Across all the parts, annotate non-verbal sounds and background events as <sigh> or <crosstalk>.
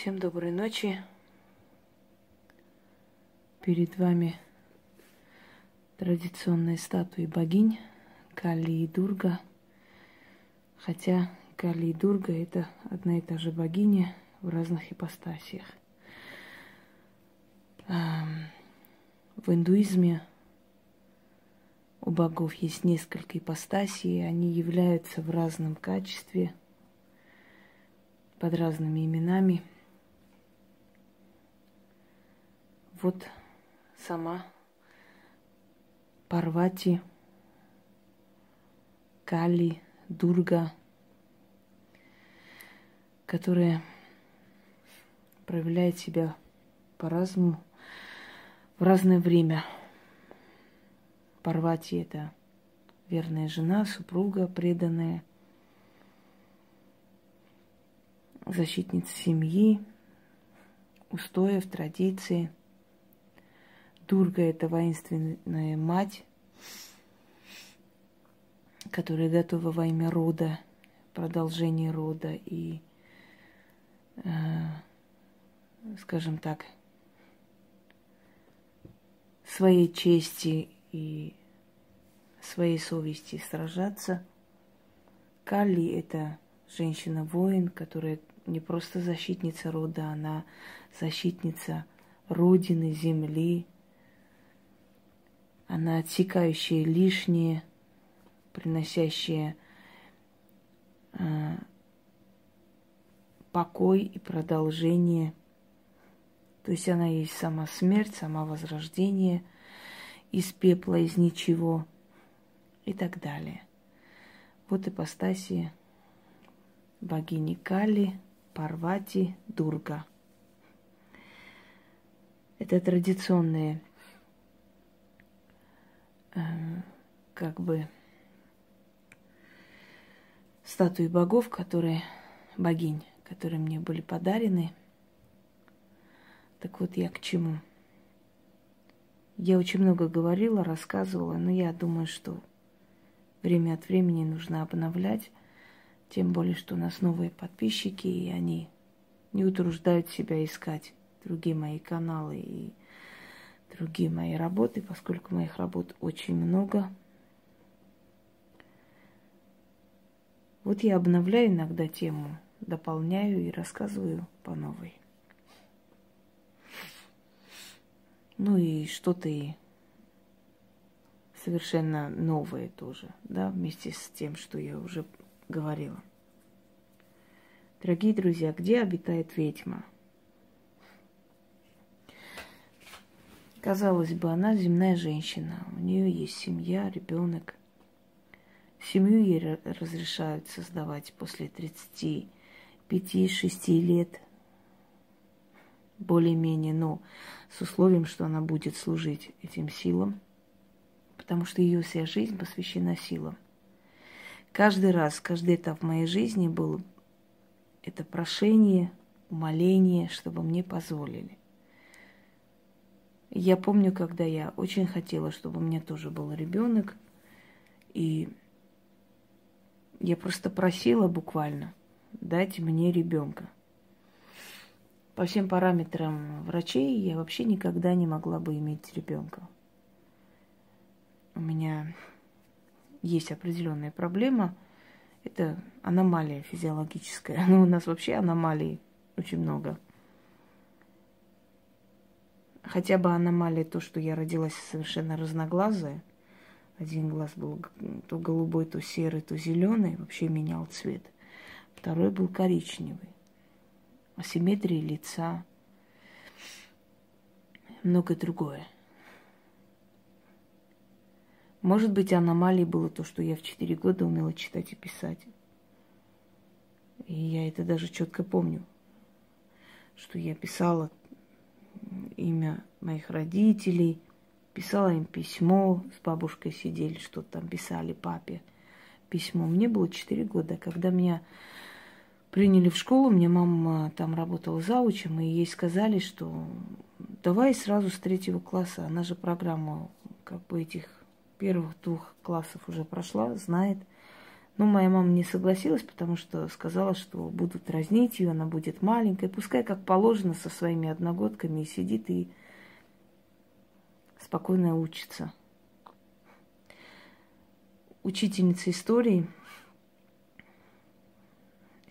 Всем доброй ночи. Перед вами традиционные статуи богинь Кали и Дурга. Хотя Кали и Дурга это одна и та же богиня в разных ипостасиях. В индуизме у богов есть несколько ипостасий, они являются в разном качестве, под разными именами – Вот сама Парвати, Кали, Дурга, которая проявляет себя по-разному в разное время. Парвати – это верная жена, супруга, преданная, защитница семьи, устоев, традиции – Дурга – это воинственная мать, которая готова во имя рода, продолжения рода и, э, скажем так, своей чести и своей совести сражаться. Кали – это женщина-воин, которая не просто защитница рода, она защитница родины, земли, она отсекающая лишнее, приносящая э, покой и продолжение. То есть она есть сама смерть, сама возрождение из пепла, из ничего и так далее. Вот ипостаси богини Кали, Парвати, Дурга. Это традиционные как бы статуи богов, которые, богинь, которые мне были подарены. Так вот я к чему? Я очень много говорила, рассказывала, но я думаю, что время от времени нужно обновлять, тем более, что у нас новые подписчики, и они не утруждают себя искать другие мои каналы и другие мои работы, поскольку моих работ очень много. Вот я обновляю иногда тему, дополняю и рассказываю по новой. Ну и что-то и совершенно новое тоже, да, вместе с тем, что я уже говорила. Дорогие друзья, где обитает ведьма? Казалось бы, она земная женщина, у нее есть семья, ребенок. Семью ей разрешают создавать после 35-6 лет, более-менее, но с условием, что она будет служить этим силам, потому что ее вся жизнь посвящена силам. Каждый раз, каждый этап в моей жизни был это прошение, умоление, чтобы мне позволили. Я помню, когда я очень хотела, чтобы у меня тоже был ребенок, и я просто просила буквально, дайте мне ребенка. По всем параметрам врачей я вообще никогда не могла бы иметь ребенка. У меня есть определенная проблема. Это аномалия физиологическая. <laughs> Ну, у нас вообще аномалий очень много. Хотя бы аномалия то, что я родилась совершенно разноглазая. Один глаз был то голубой, то серый, то зеленый, вообще менял цвет. Второй был коричневый. Асимметрия лица, многое другое. Может быть, аномалией было то, что я в 4 года умела читать и писать. И я это даже четко помню, что я писала имя моих родителей, писала им письмо, с бабушкой сидели, что-то там писали папе письмо. Мне было 4 года, когда меня приняли в школу, мне мама там работала заучем, и ей сказали, что давай сразу с третьего класса, она же программу как бы этих первых двух классов уже прошла, знает, Но моя мама не согласилась, потому что сказала, что будут дразнить ее, она будет маленькая. Пускай, как положено, со своими одногодками сидит и спокойно учится. Учительница истории,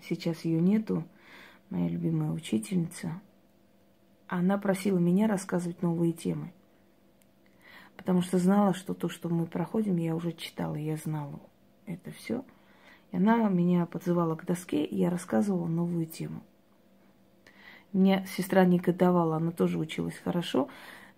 сейчас ее нету, моя любимая учительница, она просила меня рассказывать новые темы. Потому что знала, что то, что мы проходим, я уже читала, я знала это все – и она меня подзывала к доске, и я рассказывала новую тему. Мне сестра не годовала, она тоже училась хорошо.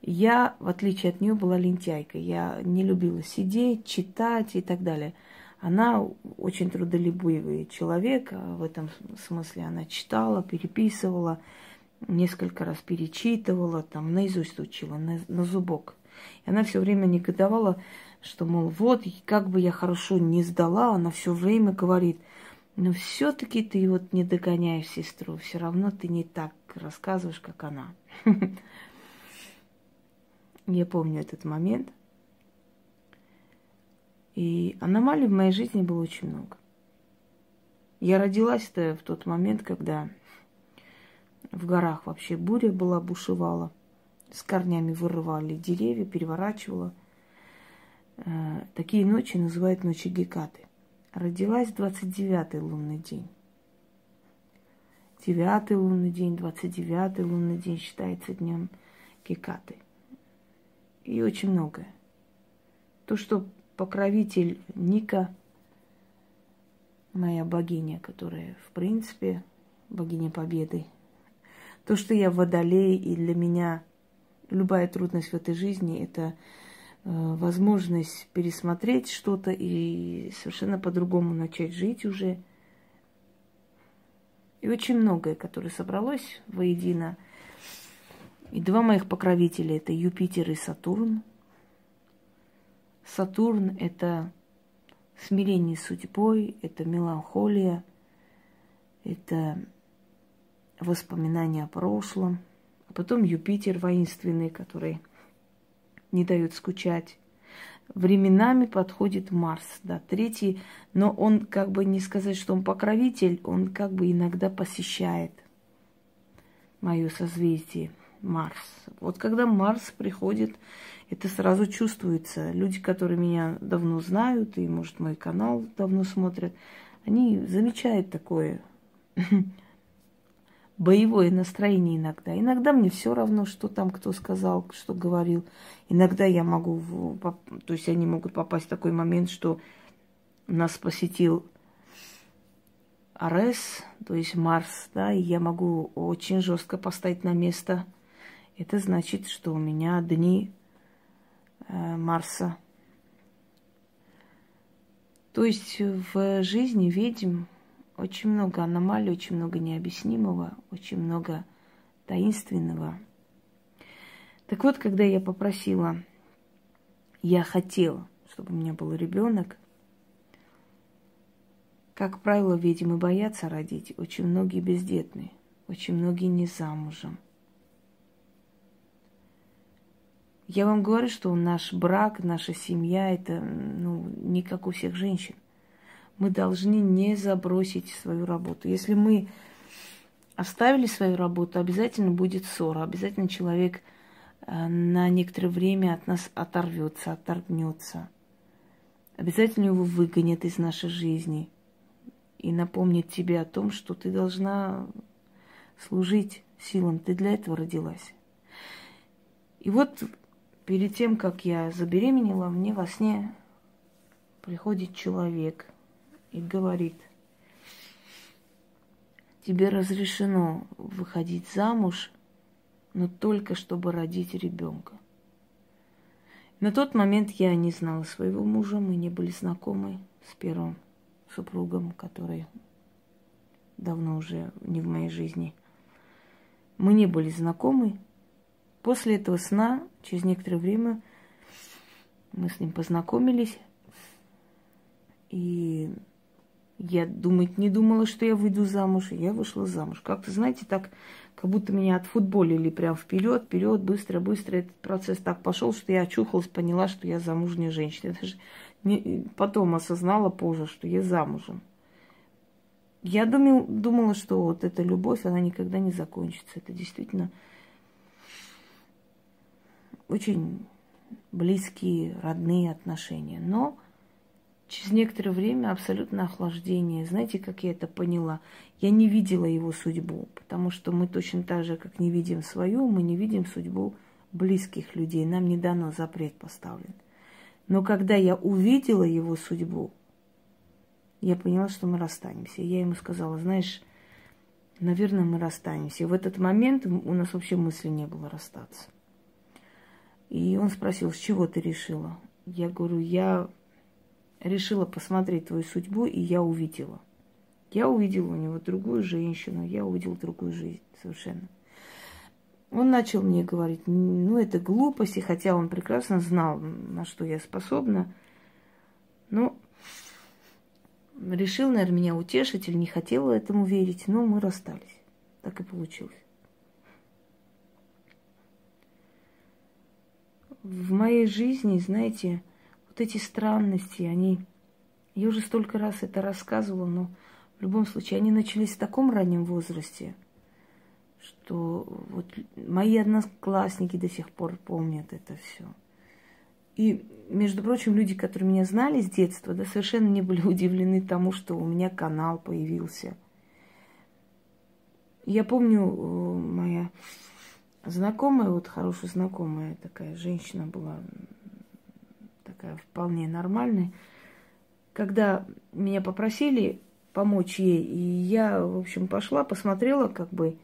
Я, в отличие от нее, была лентяйкой. Я не любила сидеть, читать и так далее. Она очень трудолюбивый человек, а в этом смысле она читала, переписывала, несколько раз перечитывала, там наизусть учила, на, на зубок. И она все время негодовала, что, мол, вот, как бы я хорошо не сдала, она все время говорит, но все-таки ты вот не догоняешь сестру, все равно ты не так рассказываешь, как она. <laughs> Я помню этот момент. И аномалий в моей жизни было очень много. Я родилась-то в тот момент, когда в горах вообще буря была, бушевала. С корнями вырывали деревья, переворачивала – такие ночи называют ночи Гекаты. Родилась 29-й лунный день. Девятый лунный день, 29-й лунный день считается днем Гекаты. И очень многое. То, что покровитель Ника, моя богиня, которая, в принципе, богиня победы. То, что я водолей, и для меня любая трудность в этой жизни – это Э, возможность пересмотреть что-то и совершенно по-другому начать жить уже. И очень многое, которое собралось воедино. И два моих покровителя – это Юпитер и Сатурн. Сатурн – это смирение судьбой, это меланхолия, это воспоминания о прошлом. А потом Юпитер воинственный, который – не дает скучать. Временами подходит Марс, да, третий, но он как бы не сказать, что он покровитель, он как бы иногда посещает мое созвездие Марс. Вот когда Марс приходит, это сразу чувствуется. Люди, которые меня давно знают и, может, мой канал давно смотрят, они замечают такое боевое настроение иногда. Иногда мне все равно, что там кто сказал, что говорил. Иногда я могу, то есть они могут попасть в такой момент, что нас посетил Арес, то есть Марс, да, и я могу очень жестко поставить на место. Это значит, что у меня дни э, Марса. То есть в жизни ведьм очень много аномалий, очень много необъяснимого, очень много таинственного. Так вот, когда я попросила, я хотела, чтобы у меня был ребенок, как правило, ведьмы боятся родить. Очень многие бездетные, очень многие не замужем. Я вам говорю, что наш брак, наша семья, это ну, не как у всех женщин мы должны не забросить свою работу. Если мы оставили свою работу, обязательно будет ссора, обязательно человек э, на некоторое время от нас оторвется, отторгнется. Обязательно его выгонят из нашей жизни и напомнит тебе о том, что ты должна служить силам, ты для этого родилась. И вот перед тем, как я забеременела, мне во сне приходит человек – и говорит, тебе разрешено выходить замуж, но только чтобы родить ребенка. На тот момент я не знала своего мужа, мы не были знакомы с первым супругом, который давно уже не в моей жизни. Мы не были знакомы. После этого сна, через некоторое время, мы с ним познакомились. И я думать не думала, что я выйду замуж, и я вышла замуж. Как-то, знаете, так, как будто меня отфутболили прям вперед, вперед, быстро, быстро. Этот процесс так пошел, что я очухалась, поняла, что я замужняя женщина. Я даже потом осознала позже, что я замужем. Я думал, думала, что вот эта любовь, она никогда не закончится. Это действительно очень близкие, родные отношения. Но через некоторое время абсолютно охлаждение. Знаете, как я это поняла? Я не видела его судьбу, потому что мы точно так же, как не видим свою, мы не видим судьбу близких людей. Нам не дано запрет поставлен. Но когда я увидела его судьбу, я поняла, что мы расстанемся. Я ему сказала, знаешь, наверное, мы расстанемся. В этот момент у нас вообще мысли не было расстаться. И он спросил, с чего ты решила? Я говорю, я решила посмотреть твою судьбу, и я увидела. Я увидела у него другую женщину, я увидела другую жизнь совершенно. Он начал мне говорить, ну это глупости, хотя он прекрасно знал, на что я способна. Но решил, наверное, меня утешить или не хотел этому верить, но мы расстались. Так и получилось. В моей жизни, знаете, вот эти странности, они... Я уже столько раз это рассказывала, но в любом случае они начались в таком раннем возрасте, что вот мои одноклассники до сих пор помнят это все. И, между прочим, люди, которые меня знали с детства, да, совершенно не были <laughs> удивлены тому, что у меня канал появился. Я помню, э, моя знакомая, вот хорошая знакомая такая женщина была, такая вполне нормальная, когда меня попросили помочь ей, и я, в общем, пошла, посмотрела, как бы,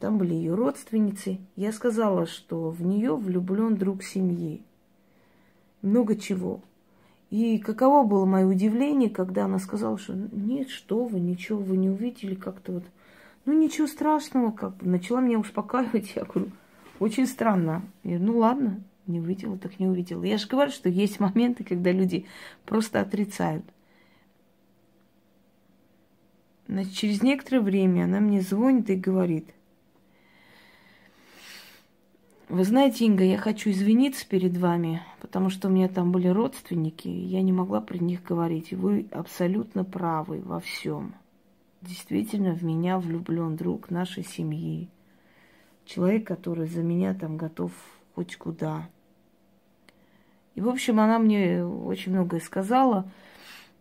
там были ее родственницы. Я сказала, что в нее влюблен друг семьи много чего. И каково было мое удивление, когда она сказала, что нет, что вы, ничего вы не увидели, как-то вот, ну ничего страшного, как бы начала меня успокаивать. Я говорю, очень странно. Я говорю, ну ладно, не увидела, так не увидела. Я же говорю, что есть моменты, когда люди просто отрицают. Значит, через некоторое время она мне звонит и говорит, вы знаете, Инга, я хочу извиниться перед вами, потому что у меня там были родственники, и я не могла при них говорить. И вы абсолютно правы во всем. Действительно, в меня влюблен друг нашей семьи. Человек, который за меня там готов хоть куда. И, в общем, она мне очень многое сказала.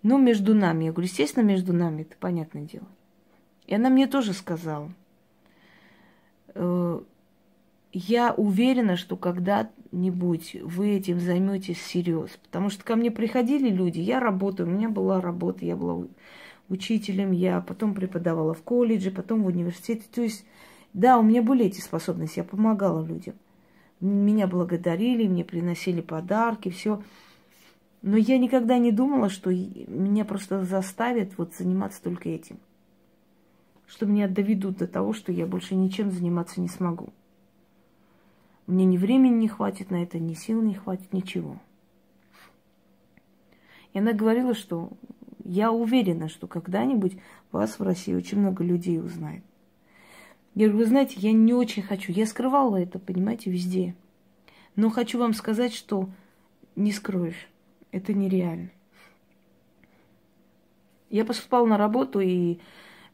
Ну, между нами. Я говорю, естественно, между нами, это понятное дело. И она мне тоже сказала э, я уверена, что когда-нибудь вы этим займетесь всерьез. Потому что ко мне приходили люди, я работаю, у меня была работа, я была учителем, я потом преподавала в колледже, потом в университете. То есть, да, у меня были эти способности, я помогала людям. Меня благодарили, мне приносили подарки, все. Но я никогда не думала, что меня просто заставят вот заниматься только этим. Что меня доведут до того, что я больше ничем заниматься не смогу. Мне ни времени не хватит на это, ни сил не хватит, ничего. И она говорила, что я уверена, что когда-нибудь вас в России очень много людей узнает. Я говорю, вы знаете, я не очень хочу. Я скрывала это, понимаете, везде. Но хочу вам сказать, что не скроешь. Это нереально. Я поступала на работу, и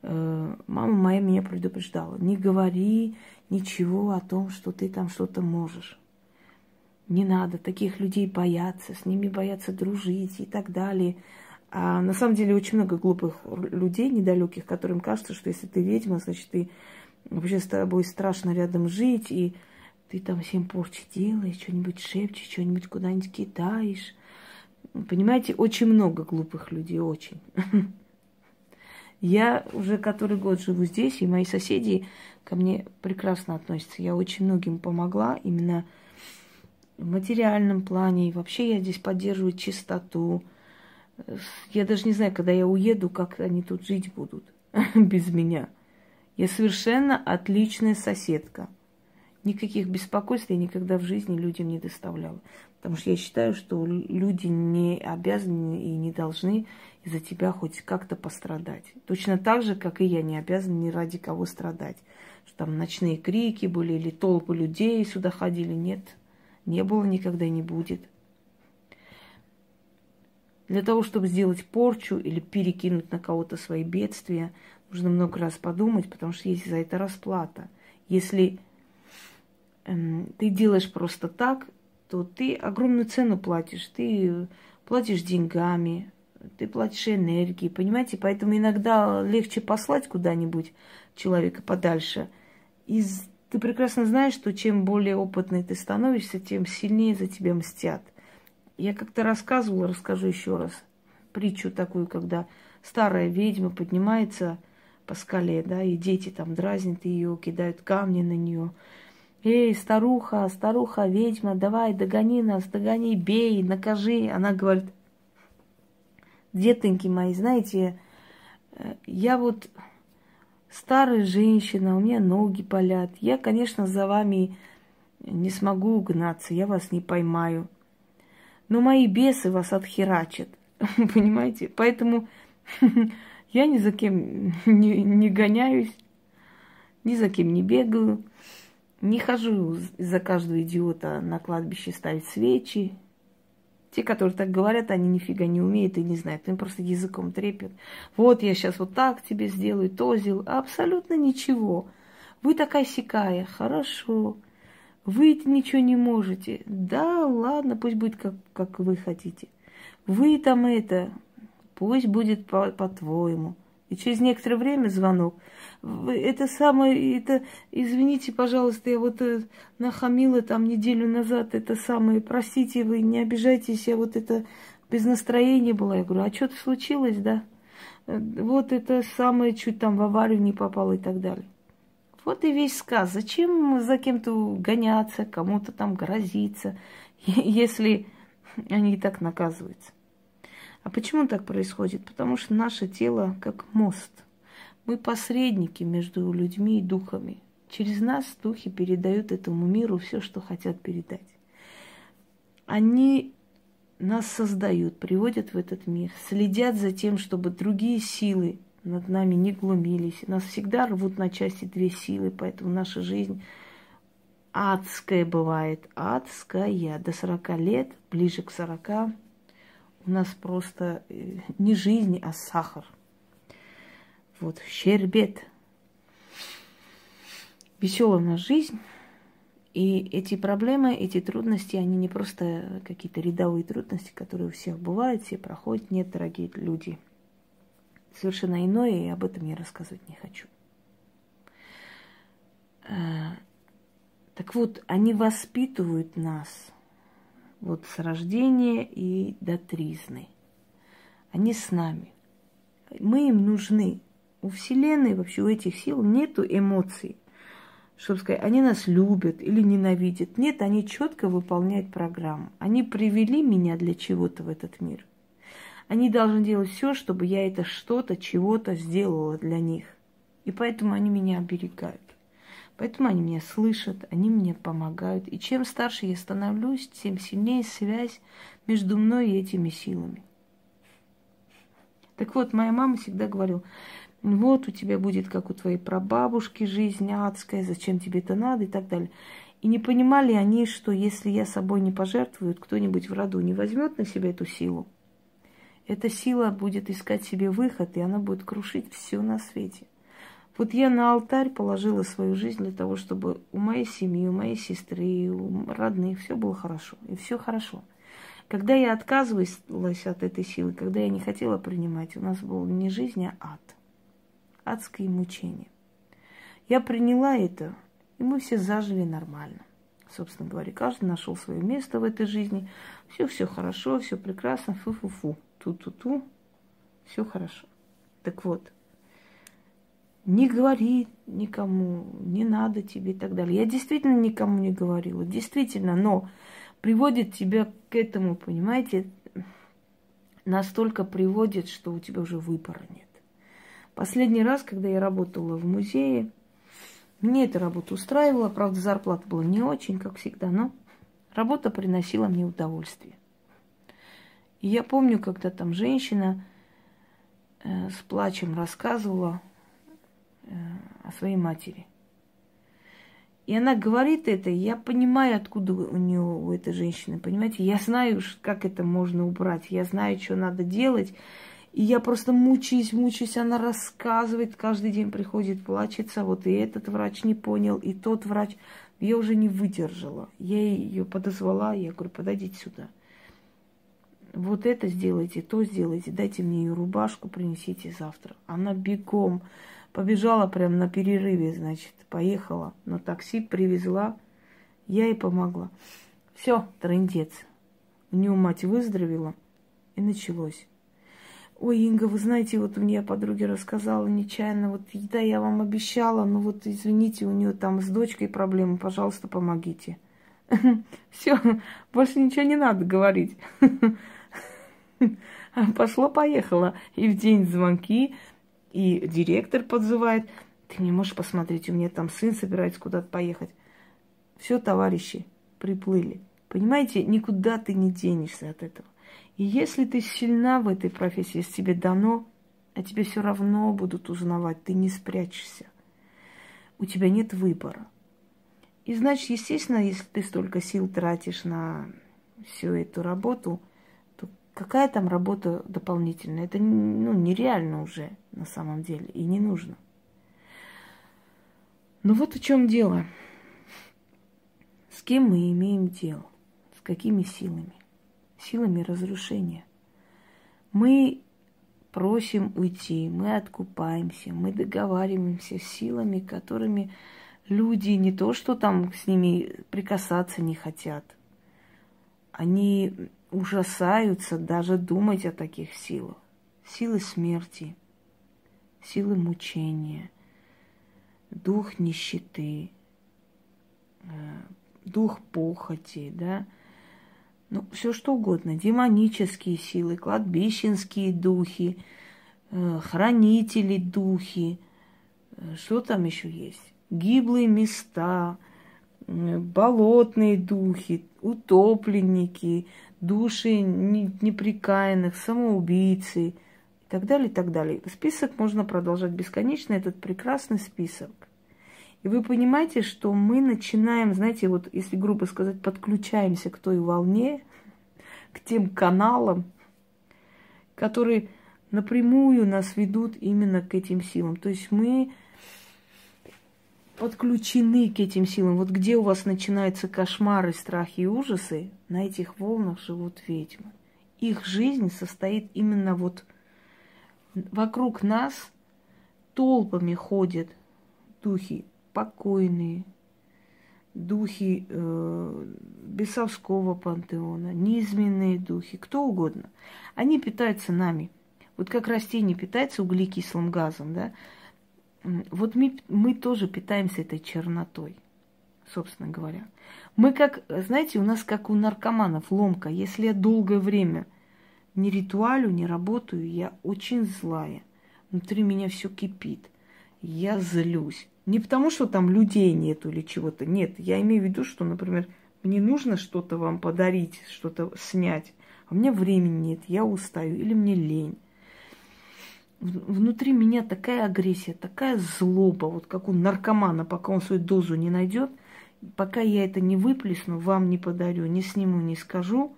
э, мама моя меня предупреждала. Не говори ничего о том, что ты там что-то можешь. Не надо таких людей бояться, с ними бояться дружить и так далее. А на самом деле очень много глупых людей, недалеких, которым кажется, что если ты ведьма, значит, ты вообще с тобой страшно рядом жить, и ты там всем порчи делаешь, что-нибудь шепчешь, что-нибудь куда-нибудь кидаешь. Понимаете, очень много глупых людей, очень. <laughs> Я уже который год живу здесь, и мои соседи ко мне прекрасно относятся. Я очень многим помогла именно в материальном плане. И вообще я здесь поддерживаю чистоту. Я даже не знаю, когда я уеду, как они тут жить будут <laughs> без меня. Я совершенно отличная соседка. Никаких беспокойств я никогда в жизни людям не доставляла. Потому что я считаю, что люди не обязаны и не должны из-за тебя хоть как-то пострадать. Точно так же, как и я не обязана ни ради кого страдать. Что там ночные крики были или толпы людей сюда ходили. Нет, не было, никогда не будет. Для того, чтобы сделать порчу или перекинуть на кого-то свои бедствия, нужно много раз подумать, потому что есть за это расплата. Если эм, ты делаешь просто так, то ты огромную цену платишь. Ты платишь деньгами, ты платишь энергией, понимаете? Поэтому иногда легче послать куда-нибудь человека подальше. И ты прекрасно знаешь, что чем более опытный ты становишься, тем сильнее за тебя мстят. Я как-то рассказывала, расскажу еще раз, притчу такую, когда старая ведьма поднимается по скале, да, и дети там дразнят ее, кидают камни на нее. Эй, старуха, старуха, ведьма, давай, догони нас, догони, бей, накажи. Она говорит, детоньки мои, знаете, э, я вот старая женщина, у меня ноги болят. Я, конечно, за вами не смогу угнаться, я вас не поймаю. Но мои бесы вас отхерачат, <laughs> понимаете? Поэтому <laughs> я ни за кем <laughs> не, не гоняюсь, ни за кем не бегаю, не хожу за каждого идиота на кладбище ставить свечи, те, которые так говорят, они нифига не умеют и не знают. Они просто языком трепят. Вот я сейчас вот так тебе сделаю, то сделаю. Абсолютно ничего. Вы такая сякая. Хорошо. Вы ничего не можете. Да, ладно, пусть будет как, как вы хотите. Вы там это, пусть будет по- по-твоему. И через некоторое время звонок. Это самое, это, извините, пожалуйста, я вот э, нахамила там неделю назад, это самое, простите, вы не обижайтесь, я вот это без настроения была. Я говорю, а что-то случилось, да? Э, вот это самое, чуть там в аварию не попало и так далее. Вот и весь сказ. Зачем за кем-то гоняться, кому-то там грозиться, <laughs> если они и так наказываются? А почему так происходит? Потому что наше тело как мост. Мы посредники между людьми и духами. Через нас духи передают этому миру все, что хотят передать. Они нас создают, приводят в этот мир, следят за тем, чтобы другие силы над нами не глумились. Нас всегда рвут на части две силы, поэтому наша жизнь адская бывает, адская. До 40 лет, ближе к 40, у нас просто э, не жизнь, а сахар. Вот, щербет. Веселая у нас жизнь. И эти проблемы, эти трудности, они не просто какие-то рядовые трудности, которые у всех бывают, все проходят. Нет, дорогие люди. Совершенно иное, и об этом я рассказывать не хочу. Э, так вот, они воспитывают нас – вот с рождения и до тризны. Они с нами. Мы им нужны. У Вселенной, вообще у этих сил нету эмоций, чтобы сказать, они нас любят или ненавидят. Нет, они четко выполняют программу. Они привели меня для чего-то в этот мир. Они должны делать все, чтобы я это что-то, чего-то сделала для них. И поэтому они меня оберегают. Поэтому они меня слышат, они мне помогают. И чем старше я становлюсь, тем сильнее связь между мной и этими силами. Так вот, моя мама всегда говорила, вот у тебя будет, как у твоей прабабушки, жизнь адская, зачем тебе это надо и так далее. И не понимали они, что если я собой не пожертвую, кто-нибудь в роду не возьмет на себя эту силу, эта сила будет искать себе выход, и она будет крушить все на свете. Вот я на алтарь положила свою жизнь для того, чтобы у моей семьи, у моей сестры, у родных все было хорошо. И все хорошо. Когда я отказывалась от этой силы, когда я не хотела принимать, у нас был не жизнь, а ад. Адское мучение. Я приняла это, и мы все зажили нормально. Собственно говоря, каждый нашел свое место в этой жизни. Все, все хорошо, все прекрасно, фу-фу-фу, ту-ту-ту, все хорошо. Так вот, не говори никому, не надо тебе и так далее. Я действительно никому не говорила, действительно, но приводит тебя к этому, понимаете, настолько приводит, что у тебя уже выбора нет. Последний раз, когда я работала в музее, мне эта работа устраивала, правда, зарплата была не очень, как всегда, но работа приносила мне удовольствие. И я помню, когда там женщина э, с плачем рассказывала, о своей матери. И она говорит это, и я понимаю, откуда у нее, у этой женщины, понимаете? Я знаю, как это можно убрать, я знаю, что надо делать. И я просто мучаюсь, мучаюсь, она рассказывает, каждый день приходит, плачется, вот и этот врач не понял, и тот врач. Я уже не выдержала. Я ее подозвала, я говорю, подойдите сюда. Вот это сделайте, то сделайте, дайте мне ее рубашку, принесите завтра. Она бегом побежала прямо на перерыве, значит, поехала на такси, привезла, я ей помогла. Все, трындец. У нее мать выздоровела, и началось. Ой, Инга, вы знаете, вот мне подруге рассказала нечаянно, вот да, я вам обещала, но вот извините, у нее там с дочкой проблемы, пожалуйста, помогите. <laughs> Все, больше ничего не надо говорить. <laughs> Пошло-поехало. И в день звонки, и директор подзывает. Ты не можешь посмотреть, у меня там сын собирается куда-то поехать. Все, товарищи, приплыли. Понимаете, никуда ты не денешься от этого. И если ты сильна в этой профессии, если тебе дано, а тебе все равно будут узнавать, ты не спрячешься. У тебя нет выбора. И значит, естественно, если ты столько сил тратишь на всю эту работу, какая там работа дополнительная? Это ну, нереально уже на самом деле и не нужно. Но вот в чем дело. С кем мы имеем дело? С какими силами? силами разрушения. Мы просим уйти, мы откупаемся, мы договариваемся с силами, которыми люди не то, что там с ними прикасаться не хотят, они ужасаются даже думать о таких силах. Силы смерти, силы мучения, дух нищеты, э, дух похоти, да, ну, все что угодно, демонические силы, кладбищенские духи, э, хранители духи, э, что там еще есть? Гиблые места, болотные духи, утопленники, души неприкаянных, самоубийцы и так далее, и так далее. Список можно продолжать бесконечно, этот прекрасный список. И вы понимаете, что мы начинаем, знаете, вот если грубо сказать, подключаемся к той волне, к тем каналам, которые напрямую нас ведут именно к этим силам. То есть мы подключены к этим силам. Вот где у вас начинаются кошмары, страхи и ужасы, на этих волнах живут ведьмы. Их жизнь состоит именно вот вокруг нас толпами ходят духи покойные, духи э, бесовского пантеона, низменные духи, кто угодно. Они питаются нами. Вот как растение питается углекислым газом, да, вот мы, мы тоже питаемся этой чернотой, собственно говоря. Мы как, знаете, у нас как у наркоманов ломка. Если я долгое время не ритуалю, не работаю, я очень злая. Внутри меня все кипит. Я злюсь. Не потому, что там людей нету или чего-то. Нет, я имею в виду, что, например, мне нужно что-то вам подарить, что-то снять, а у меня времени нет, я устаю или мне лень. Внутри меня такая агрессия, такая злоба, вот как у наркомана, пока он свою дозу не найдет, пока я это не выплесну, вам не подарю, не сниму, не скажу,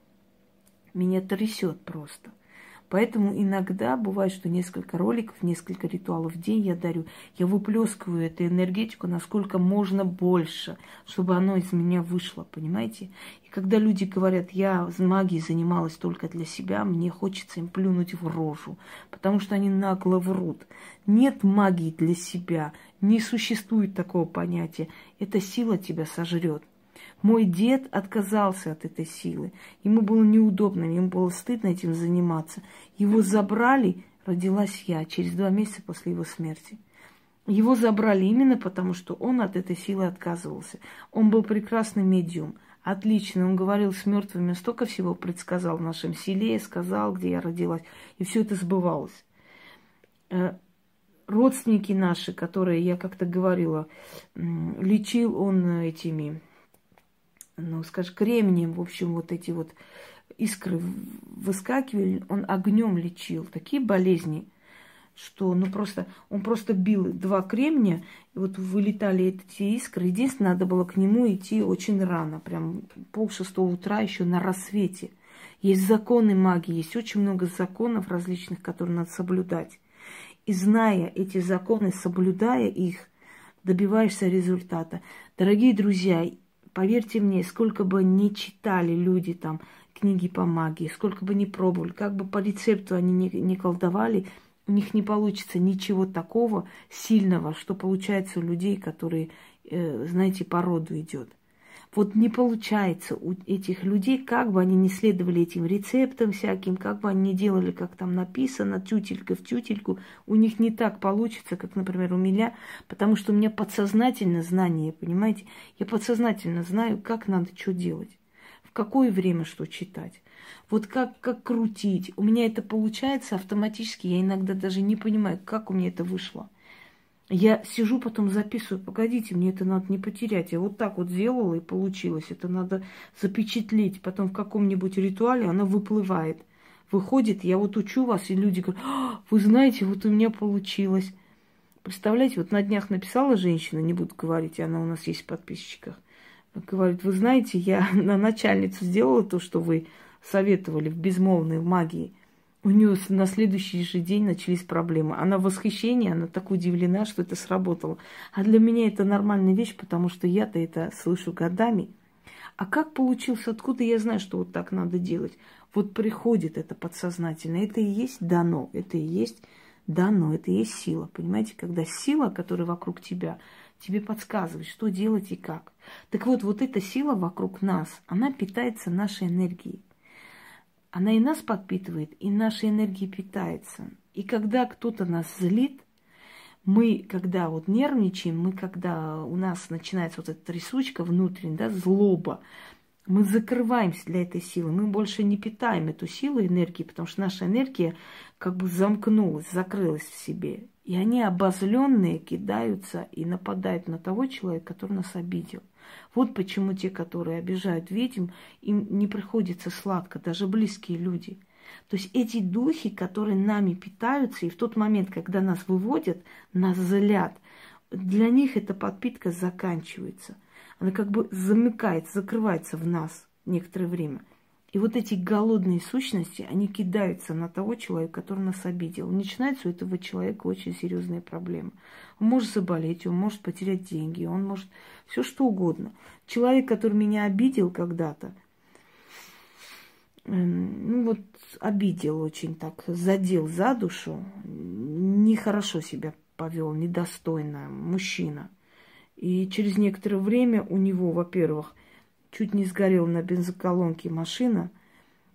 меня трясет просто – Поэтому иногда бывает, что несколько роликов, несколько ритуалов в день я дарю. Я выплескиваю эту энергетику насколько можно больше, чтобы оно из меня вышло, понимаете? И когда люди говорят, я магией занималась только для себя, мне хочется им плюнуть в рожу, потому что они нагло врут. Нет магии для себя, не существует такого понятия. Эта сила тебя сожрет. Мой дед отказался от этой силы. Ему было неудобно, ему было стыдно этим заниматься. Его забрали, родилась я через два месяца после его смерти. Его забрали именно потому, что он от этой силы отказывался. Он был прекрасный медиум, отлично. Он говорил с мертвыми, столько всего предсказал в нашем селе, сказал, где я родилась. И все это сбывалось. Э, родственники наши, которые, я как-то говорила, лечил он этими ну, скажем, кремнием, в общем, вот эти вот искры выскакивали, он огнем лечил. Такие болезни что ну просто он просто бил два кремня, и вот вылетали эти искры. Единственное, надо было к нему идти очень рано, прям пол шестого утра, еще на рассвете. Есть законы магии, есть очень много законов различных, которые надо соблюдать. И зная эти законы, соблюдая их, добиваешься результата. Дорогие друзья, поверьте мне, сколько бы ни читали люди там книги по магии, сколько бы ни пробовали, как бы по рецепту они не, не колдовали, у них не получится ничего такого сильного, что получается у людей, которые, э, знаете, по роду идет. Вот не получается у этих людей, как бы они не следовали этим рецептам всяким, как бы они не делали, как там написано, тютелька в тютельку, у них не так получится, как, например, у меня, потому что у меня подсознательно знание, понимаете? Я подсознательно знаю, как надо что делать, в какое время что читать. Вот как, как крутить. У меня это получается автоматически. Я иногда даже не понимаю, как у меня это вышло. Я сижу, потом записываю, погодите, мне это надо не потерять. Я вот так вот сделала и получилось. Это надо запечатлеть. Потом в каком-нибудь ритуале она выплывает. Выходит, я вот учу вас, и люди говорят, а, вы знаете, вот у меня получилось. Представляете, вот на днях написала женщина, не буду говорить, она у нас есть в подписчиках. Говорит, вы знаете, я <laughs> на начальницу сделала то, что вы советовали в безмолвной магии – у нее на следующий же день начались проблемы. Она в восхищении, она так удивлена, что это сработало. А для меня это нормальная вещь, потому что я-то это слышу годами. А как получилось, откуда я знаю, что вот так надо делать? Вот приходит это подсознательно. Это и есть дано, это и есть дано, это и есть сила. Понимаете, когда сила, которая вокруг тебя, тебе подсказывает, что делать и как. Так вот, вот эта сила вокруг нас, она питается нашей энергией. Она и нас подпитывает, и нашей энергией питается. И когда кто-то нас злит, мы, когда вот нервничаем, мы, когда у нас начинается вот эта трясучка внутренняя, да, злоба, мы закрываемся для этой силы, мы больше не питаем эту силу энергии, потому что наша энергия как бы замкнулась, закрылась в себе. И они обозленные кидаются и нападают на того человека, который нас обидел. Вот почему те, которые обижают ведьм, им не приходится сладко, даже близкие люди. То есть эти духи, которые нами питаются, и в тот момент, когда нас выводят, нас злят, для них эта подпитка заканчивается. Она как бы замыкается, закрывается в нас некоторое время – и вот эти голодные сущности, они кидаются на того человека, который нас обидел. Начинается у этого человека очень серьезная проблема. Он может заболеть, он может потерять деньги, он может все что угодно. Человек, который меня обидел когда-то, эм, ну вот обидел очень так, задел за душу, нехорошо себя повел, недостойно, мужчина. И через некоторое время у него, во-первых, чуть не сгорела на бензоколонке машина.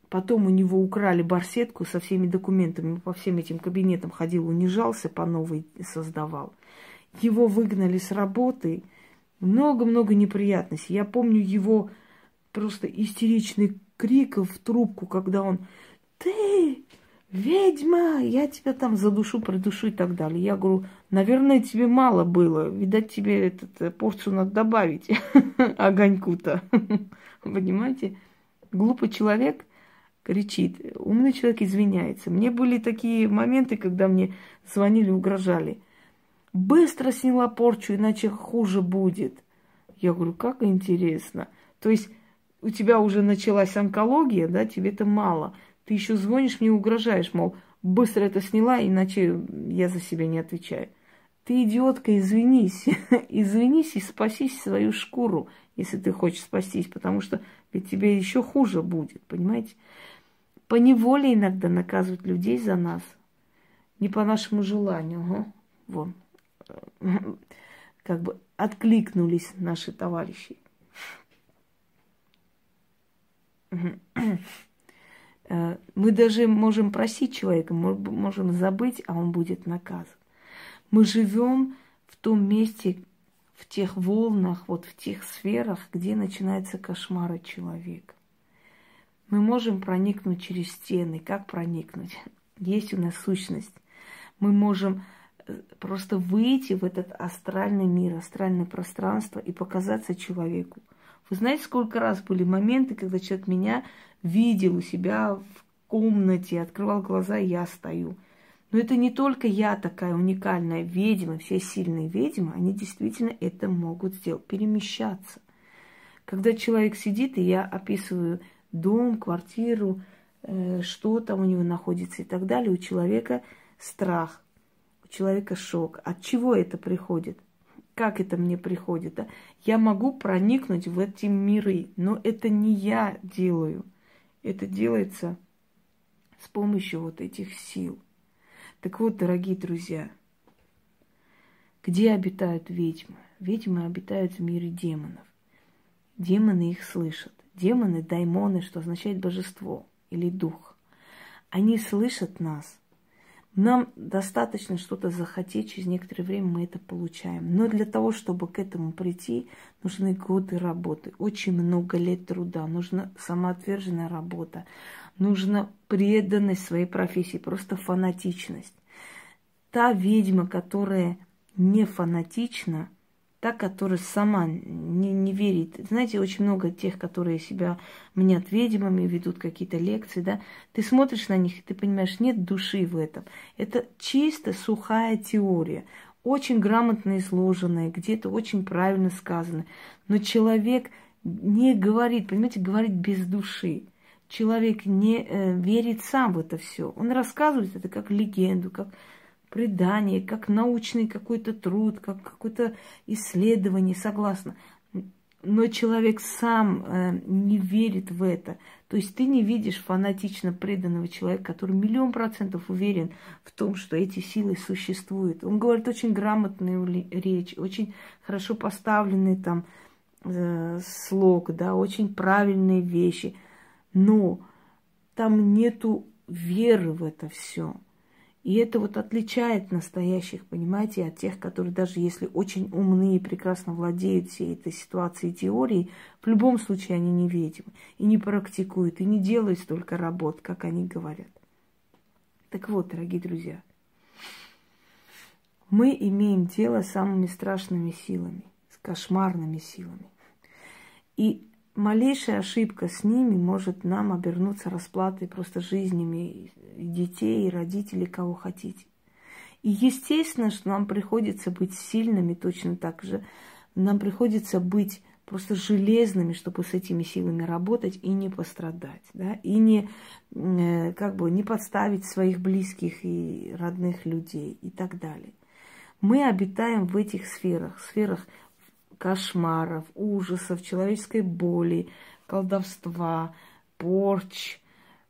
Потом у него украли барсетку со всеми документами, по всем этим кабинетам ходил, унижался, по новой создавал. Его выгнали с работы, много-много неприятностей. Я помню его просто истеричный крик в трубку, когда он «Ты! Ведьма, я тебя там задушу, придушу и так далее. Я говорю, наверное, тебе мало было. Видать, тебе этот, э, порцию надо добавить <laughs> огоньку-то. <laughs> Понимаете? Глупый человек кричит, умный человек извиняется. Мне были такие моменты, когда мне звонили, угрожали. Быстро сняла порчу, иначе хуже будет. Я говорю, как интересно. То есть у тебя уже началась онкология, да, тебе это мало – ты еще звонишь мне, угрожаешь, мол, быстро это сняла, иначе я за себя не отвечаю. Ты, идиотка, извинись. <laughs> извинись и спасись свою шкуру, если ты хочешь спастись, потому что ведь тебе еще хуже будет, понимаете? По неволе иногда наказывают людей за нас. Не по нашему желанию. Ага. Вон. <laughs> Как бы откликнулись наши товарищи. <clears throat> <clears throat> Э, мы даже можем просить человека, мы можем забыть, а он будет наказан. Мы живем в том месте, в тех волнах, вот в тех сферах, где начинаются кошмары человека. Мы можем проникнуть через стены. Как проникнуть? Есть у нас сущность. Мы можем э, просто выйти в этот астральный мир, астральное пространство и показаться человеку. Вы знаете, сколько раз были моменты, когда человек меня видел у себя в комнате, открывал глаза, и я стою. Но это не только я такая уникальная ведьма, все сильные ведьмы, они действительно это могут сделать, перемещаться. Когда человек сидит, и я описываю дом, квартиру, э, что там у него находится и так далее, у человека страх, у человека шок. От чего это приходит? Как это мне приходит? Да? Я могу проникнуть в эти миры, но это не я делаю. Это делается с помощью вот этих сил. Так вот, дорогие друзья, где обитают ведьмы? Ведьмы обитают в мире демонов. Демоны их слышат. Демоны, даймоны, что означает божество или дух. Они слышат нас. Нам достаточно что-то захотеть, через некоторое время мы это получаем. Но для того, чтобы к этому прийти, нужны годы работы, очень много лет труда, нужна самоотверженная работа, нужна преданность своей профессии, просто фанатичность. Та ведьма, которая не фанатична, та, которая сама не, не верит. Знаете, очень много тех, которые себя мнят ведьмами, ведут какие-то лекции, да. Ты смотришь на них, и ты понимаешь, нет души в этом. Это чисто сухая теория, очень грамотно изложенная, где-то очень правильно сказано. Но человек не говорит, понимаете, говорит без души человек не э, верит сам в это все. Он рассказывает это как легенду, как предание, как научный какой-то труд, как какое-то исследование, согласно. Но человек сам э, не верит в это. То есть ты не видишь фанатично преданного человека, который миллион процентов уверен в том, что эти силы существуют. Он говорит очень грамотную речь, очень хорошо поставленный там э, слог, да, очень правильные вещи – но там нету веры в это все. И это вот отличает настоящих, понимаете, от тех, которые даже если очень умные и прекрасно владеют всей этой ситуацией теорией, в любом случае они не ведьмы и не практикуют, и не делают столько работ, как они говорят. Так вот, дорогие друзья, мы имеем дело с самыми страшными силами, с кошмарными силами. И малейшая ошибка с ними может нам обернуться расплатой просто жизнями детей, и родителей, кого хотите. И естественно, что нам приходится быть сильными точно так же. Нам приходится быть просто железными, чтобы с этими силами работать и не пострадать, да, и не, э, как бы, не подставить своих близких и родных людей и так далее. Мы обитаем в этих сферах, сферах кошмаров, ужасов, человеческой боли, колдовства, порч,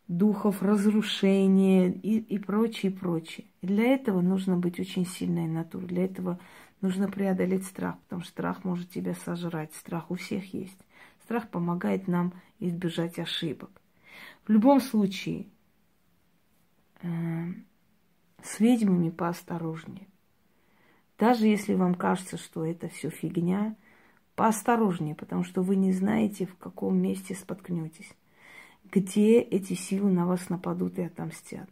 духов разрушения и, и прочее, и прочее. И для этого нужно быть очень сильной натурой. Для этого нужно преодолеть страх, потому что страх может тебя сожрать. Страх у всех есть. Страх помогает нам избежать ошибок. В любом случае, э, с ведьмами поосторожнее. Даже если вам кажется, что это все фигня, поосторожнее, потому что вы не знаете, в каком месте споткнетесь, где эти силы на вас нападут и отомстят.